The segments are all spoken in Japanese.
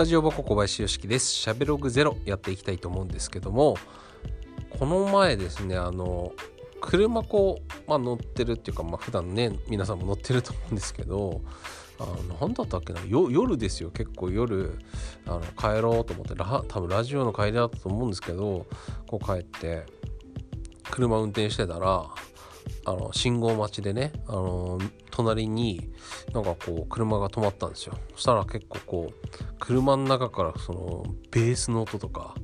タジオ箱小林よしきです。しゃべログゼロやっていきたいと思うんですけども、この前ですね、あの、車こう、まあ、乗ってるっていうか、まあ、普段ね、皆さんも乗ってると思うんですけど、あの何だったっけな夜ですよ結構夜あの帰ろうと思って多分ラジオの帰りだったと思うんですけどこう帰って車運転してたらあの信号待ちでねあの隣になんかこう車が止まったんですよ。そしたら結構こう車の中からそのベースの音とか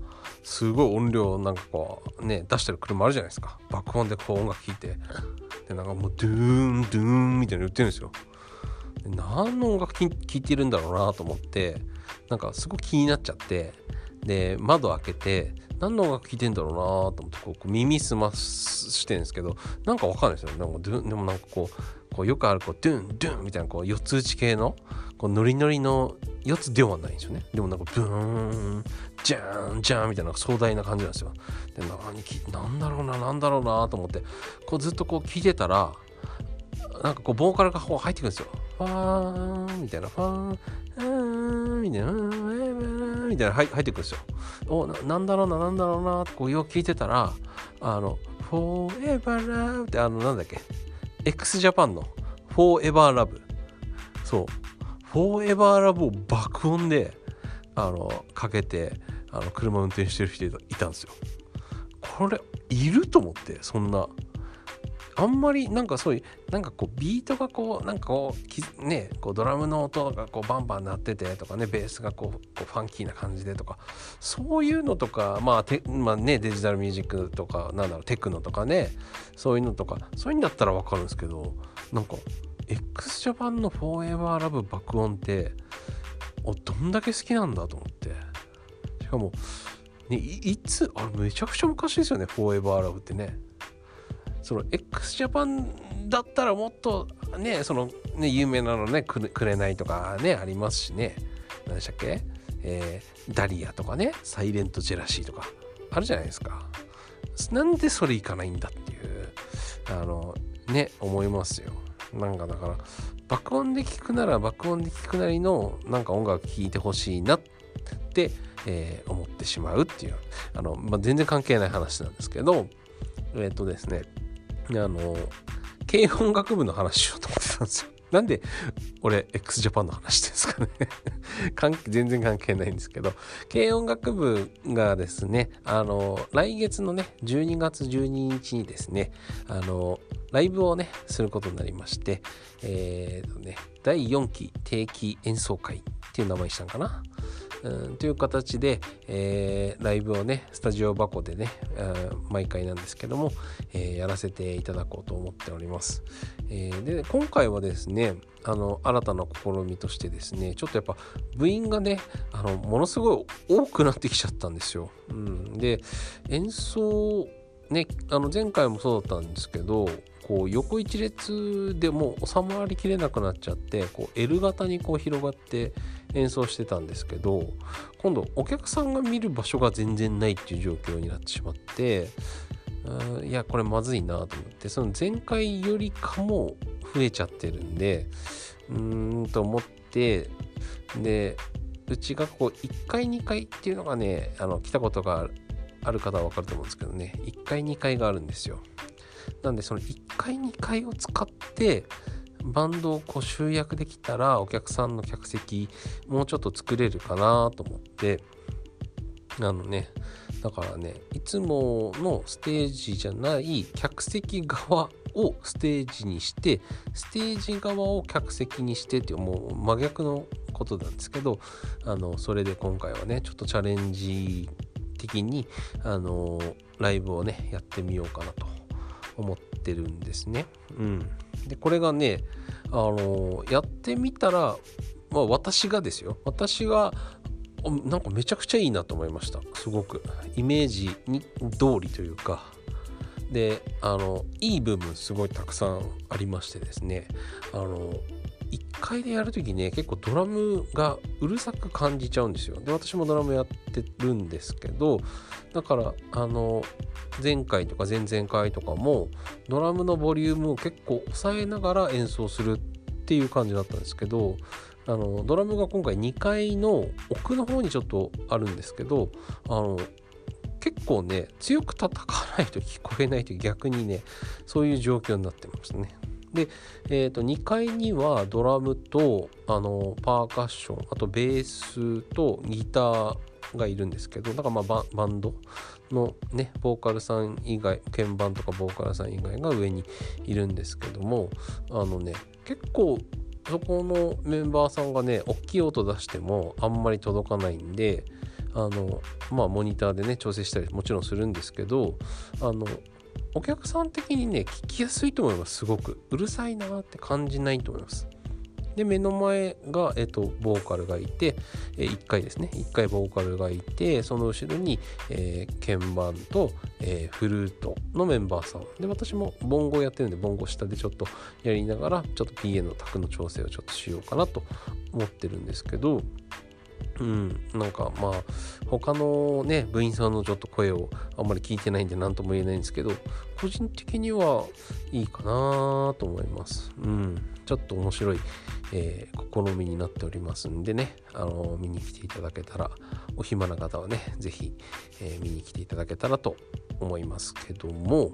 すごい音量なんかこうね出してる車あるじゃないですか。爆音でこう音楽聴いて。でなんかもうドゥーンドゥーンみたいな言ってるんですよ。で何の音楽聴いてるんだろうなと思ってなんかすごい気になっちゃってで窓開けて何の音楽聴いてんだろうなと思ってこう耳すましてるんですけどなんかわかんないですよ。なんかでもなんかこうこうよくあるこうドゥンドゥンみたいなこう四つ打ち系のこうノリノリのやつではないんですよね。でもなんかブーンジャーンジャーンみたいな壮大な感じなんですよ。で何なんだろうな何だろうなと思ってこうずっとこう聞いてたらなんかこうボーカルがこう入ってくるんですよ。ファーンみたいなファーンみたいなみたいな入ってくるんですよ。おなんだろうななんだろうなってこうよく聞いてたらあの「フォーエバーラブ」ってあのなんだっけ？X ジャパンの「フォーエバーラブ」そう「フォーエバーラブ」を爆音であのかけてあの車運転してる人いたんですよ。これいると思ってそんな。あんまりなんかそういうなんかこうビートがこうなんかこうねこうドラムの音がこうバンバン鳴っててとかねベースがこうこうファンキーな感じでとかそういうのとかまあて、まあねデジタルミュージックとかなんだろうテクノとかねそういうのとかそういうんだったらわかるんですけどなんか x ジャパンの「フォーエバーラブ爆音っておどんだけ好きなんだと思って。しかも、ね、いつあれめちゃくちゃ昔ですよね「フォーエバーラブってね。その x ジャパンだったらもっとねそのね有名なのねくれないとかねありますしね。何でしたっけ、えー、ダリアとかねサイレントジェラシーとかあるじゃないですか。なんでそれいかないんだっていうあのね思いますよ。なんかだから爆音で聞くなら爆音で聞くなりのなんか音楽聴いてほしいなって、えー、思ってしまうっていう。あの、まあ、全然関係ない話なんですけどえっ、ー、とですねあの、軽音楽部の話しようと思ってたんですよ。なんで俺 x ジャパンの話ですかね。全然関係ないんですけど。軽音楽部がですねあの来月のね12月12日にですねあのライブをねすることになりましてえー、とね第4期定期演奏会っていう名前にしたんかな。うん、という形で、えー、ライブをねスタジオ箱でね、毎回なんですけども、えー、やらせていただこうと思っております。えー、で今回はですねあの新たな試みとしてですねちょっとやっぱ部員がねあのものすごい多くなってきちゃったんですよ。うん、で演奏ねあの前回もそうだったんですけどこう横一列でもう収まりきれなくなっちゃってこう L 型にこう広がって演奏してたんですけど今度お客さんが見る場所が全然ないっていう状況になってしまっていやこれまずいなと思ってその前回よりかも増えちゃってるんでうーんと思ってでうちがこう1階2階っていうのがねあの来たことがあるある方は分かると思うんですけどね。1階2階があるんですよ。なんでその1階2階を使ってバンドをこう集約できたらお客さんの客席もうちょっと作れるかなと思ってあのね。だからねいつものステージじゃない客席側をステージにしてステージ側を客席にしてっていうもう真逆のことなんですけどあのそれで今回はねちょっとチャレンジ的にあのライブをねやってみようかなと思ってるんですね。うん、でこれがねあのやってみたら、まあ、私がですよ。私がなんかめちゃくちゃいいなと思いました。すごく。イメージに通りというか。であのいい部分すごいたくさんありましてですね。あの1回でやるときね結構ドラムがうるさく感じちゃうんですよで私もドラムやってるんですけどだからあの前回とか前々回とかもドラムのボリュームを結構抑えながら演奏するっていう感じだったんですけどあのドラムが今回2階の奥の方にちょっとあるんですけどあの結構ね強く叩かないと聞こえないと逆にねそういう状況になってましたね。で、えー、と2階にはドラムとあのパーカッションあとベースとギターがいるんですけどだからまあバンドのねボーカルさん以外鍵盤とかボーカルさん以外が上にいるんですけどもあのね結構そこのメンバーさんがね大きい音出してもあんまり届かないんであのまあモニターでね調整したりもちろんするんですけどあのお客さん的にね聞きやすいと思いますすごく。うるさいなって感じないと思います。で目の前が、えっと、ボーカルがいて、え、1回ですね。1回ボーカルがいてその後ろに、えー、鍵盤と、えー、フルートのメンバーさん。で私もボンゴやってるんでボンゴ下でちょっとやりながらちょっと PA の卓の調整をちょっとしようかなと思ってるんですけどうん、なんかまあ他のね部員さんのちょっと声をあんまり聞いてないんで何とも言えないんですけど個人的にはいいかなと思います。うん、ちょっと面白い、えー、試みになっておりますんでね、あの見に来ていただけたらお暇な方はね是非、えー、見に来ていただけたらと思いますけども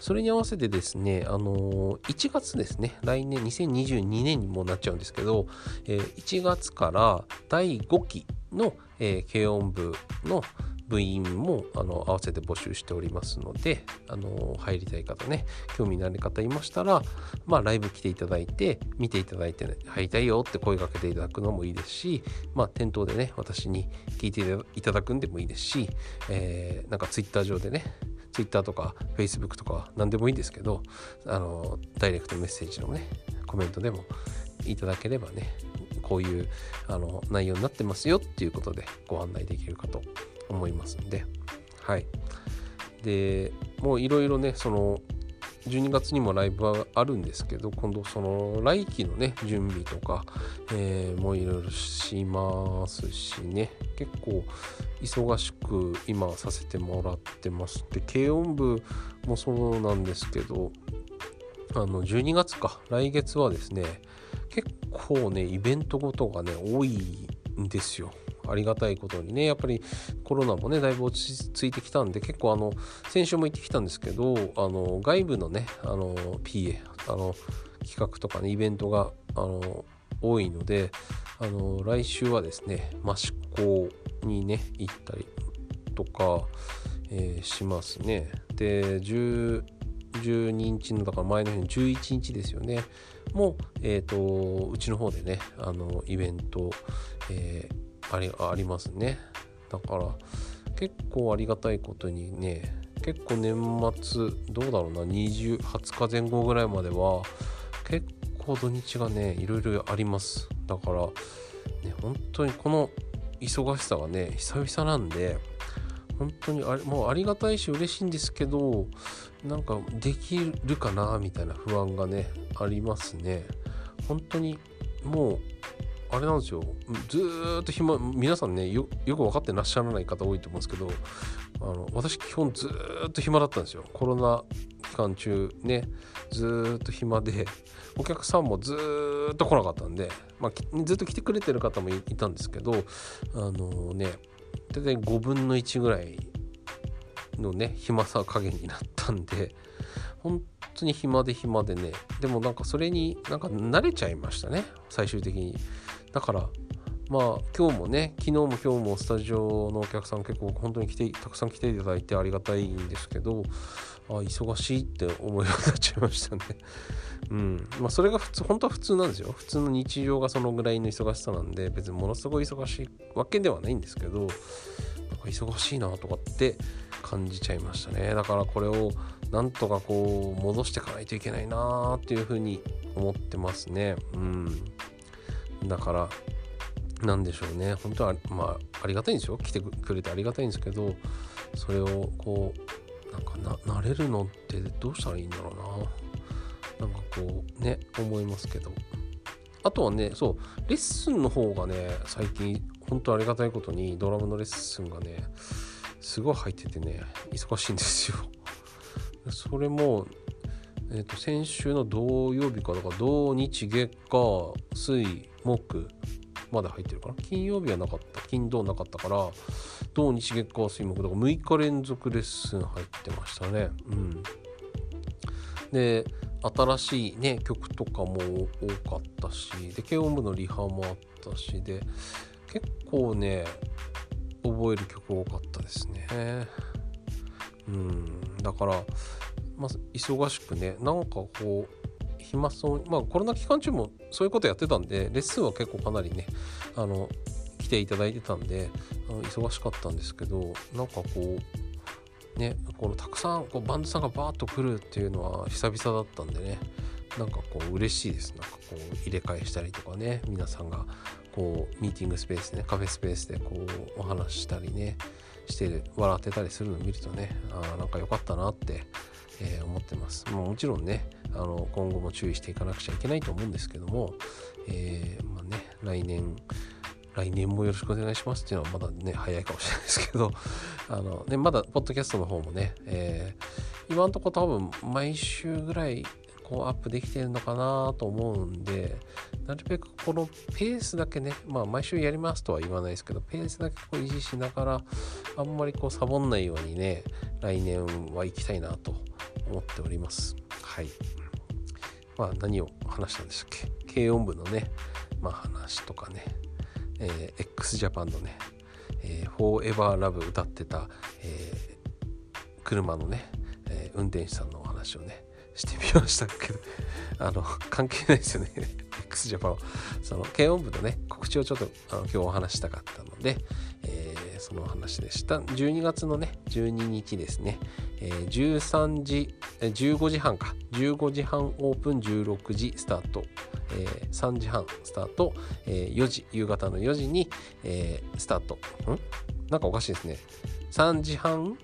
それに合わせてですね、あの1月ですね、来年2022年にもなっちゃうんですけど、え1月から第5期の、え軽音部の部員もあの合わせて募集しておりますので、あの入りたい方ね、興味のある方いましたら、まあ、ライブ来ていただいて、見ていただいて、ね、入りたいよって声かけていただくのもいいですし、まあ、店頭でね、私に聞いていただくんでもいいですし、えー、なんかツイッター上でね、Twitter とか Facebook とか何でもいいんですけどあのダイレクトメッセージのねコメントでもいただければねこういうあの内容になってますよっていうことでご案内できるかと思いますんで。はい。でもういろいろねその12月にもライブはあるんですけど今度その来期のね準備とか、えー、もいろいろしますしね。結構忙しく今させてもらってます。で軽音部もそうなんですけどあの12月か。来月はですね結構ねイベントごとがね多いんですよ。ありがたいことにねやっぱりコロナもねだいぶ落ち着いてきたんで結構あの先週も行ってきたんですけどあの外部のねあの PA あの企画とかねイベントがあの多いのであの来週はですね益子にね行ったりとか、えー、しますね。で10 12日のだから前の日の11日ですよね。もう、えーと、うちの方でねあのイベント、えー、ありありますね。だから結構ありがたいことにね結構年末どうだろうな20 20日前後ぐらいまでは結構土日がねいろいろあります。だからね本当にこの忙しさがね久々なんで本当にあれもうありがたいし嬉しいんですけどなんかできるかなみたいな不安がねありますね。本当にもうあれなんですよ。ずっと暇皆さんねよく分かってらっしゃらない方多いと思うんですけどあの私基本ずっと暇だったんですよ。コロナ期間中ねずっと暇でお客さんもずっと来なかったんで、まあ、ずっと来てくれてる方もいたんですけどあのね大体5分の1ぐらいのね暇さ加減になったんで本当に暇で暇でね。でもなんかそれになんか慣れちゃいましたね。最終的に。だからまあ今日もね昨日も今日もスタジオのお客さん結構本当に来てたくさん来ていただいてありがたいんですけどあ忙しいって思うようになっちゃいましたね。うん。まあそれが普通本当は普通なんですよ。普通の日常がそのぐらいの忙しさなんで別にものすごい忙しいわけではないんですけどか忙しいなとかって感じちゃいましたね。だからこれをなんとかこう戻していかないといけないなっていうふうに思ってますね。うん。だからなんでしょうね。本当はまあありがたいんですよ。来てくれてありがたいんですけどそれをこうなんかな慣れるのってどうしたらいいんだろうな。なんかこうね思いますけど。あとはねそうレッスンの方がね最近本当ありがたいことにドラムのレッスンがねすごい入っててね忙しいんですよ。それもえーと、先週の土曜日かだから土日月火水木まで入ってるかな？金曜日はなかった。金土なかったから土日月火水木だから6日連続レッスン入ってましたね。うん。で新しいね曲とかも多かったしで軽音部のリハもあったしで結構ね覚える曲多かったですね。うん。だからまあ忙しくねなんかこう暇そうまあコロナ期間中もそういうことやってたんでレッスンは結構かなりねあの来ていただいてたんであの忙しかったんですけどなんかこうねこのたくさんこうバンドさんがバーッと来るっていうのは久々だったんでねなんかこう嬉しいです。なんかこう入れ替えしたりとかね皆さんがこうミーティングスペースねカフェスペースでこうお話したりねして笑ってたりするのを見るとねあなんか良かったなって、えー、思ってます、まあ、もちろんねあの今後も注意していかなくちゃいけないと思うんですけども、えー、まあね来年来年もよろしくお願いしますっていうのはまだね早いかもしれないですけど あの、ね、まだポッドキャストの方もね、えー、今んとこ多分毎週ぐらいこうアップできてるのかなと思うんでなるべくこのペースだけねまあ毎週やりますとは言わないですけどペースだけこう維持しながらあんまりこうサボんないようにね来年は行きたいなと思っております。はい。まあ何を話したんでしたっけ？軽音部のねまあ話とかね、えー、x ジャパンのね、えー、Forever Love 歌ってた、えー、車のね、え、運転手さんのお話をねしてみましたけどあの関係ないですよね。X ジャパンは。その軽音部のね告知をちょっとあの今日お話したかったので、えー、その話でした。12月のね12日ですね、えー、13時15時半か。15時半オープン16時スタート、えー、3時半スタート、えー、4時夕方の4時に、えー、スタート。ん？なんかおかしいですね。3時半、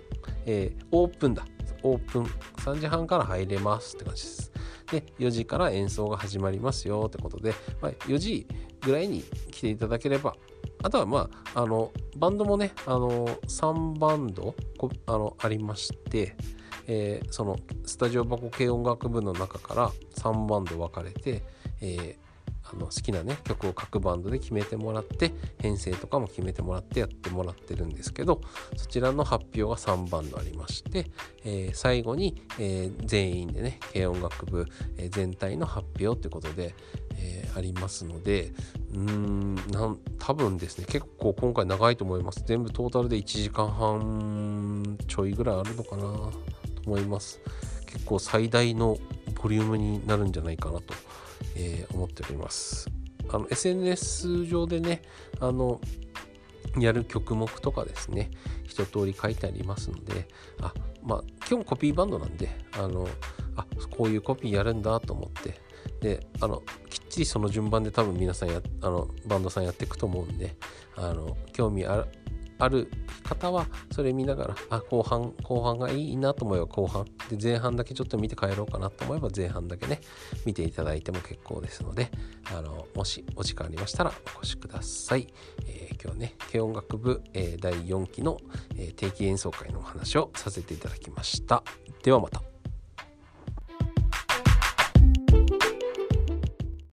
えー、オープンだ。オープン3時半から入れますって感じです。で4時から演奏が始まりますよってことで、まあ、4時ぐらいに来ていただければあとはまああのバンドもねあの3バンドあのありまして、えー、そのスタジオ箱系音楽部の中から3バンド分かれて、えー、あの好きなね曲を各バンドで決めてもらって編成とかも決めてもらってやってもらってるんですけどそちらの発表が3バンドありまして、えー、最後に、えー、全員でね軽音楽部、え、全体の発表ってことで、えありますのでうーんなん多分ですね結構今回長いと思います。全部トータルで1時間半ちょいぐらいあるのかなと思います。結構最大のボリュームになるんじゃないかなとえー、思っております。あの SNS 上でねあのやる曲目とかですね一通り書いてありますのであまあ基本コピーバンドなんであのあこういうコピーやるんだと思ってであのきっちりその順番で多分皆さんやあのバンドさんやっていくと思うんであの興味あある方はそれ見ながらあ後半後半がいいなと思えば後半。で前半だけちょっと見て帰ろうかなと思えば前半だけね見ていただいても結構ですのであのもしお時間ありましたらお越しください、えー、今日ね軽音楽部、えー、第4期の、えー、定期演奏会のお話をさせていただきました。ではまた。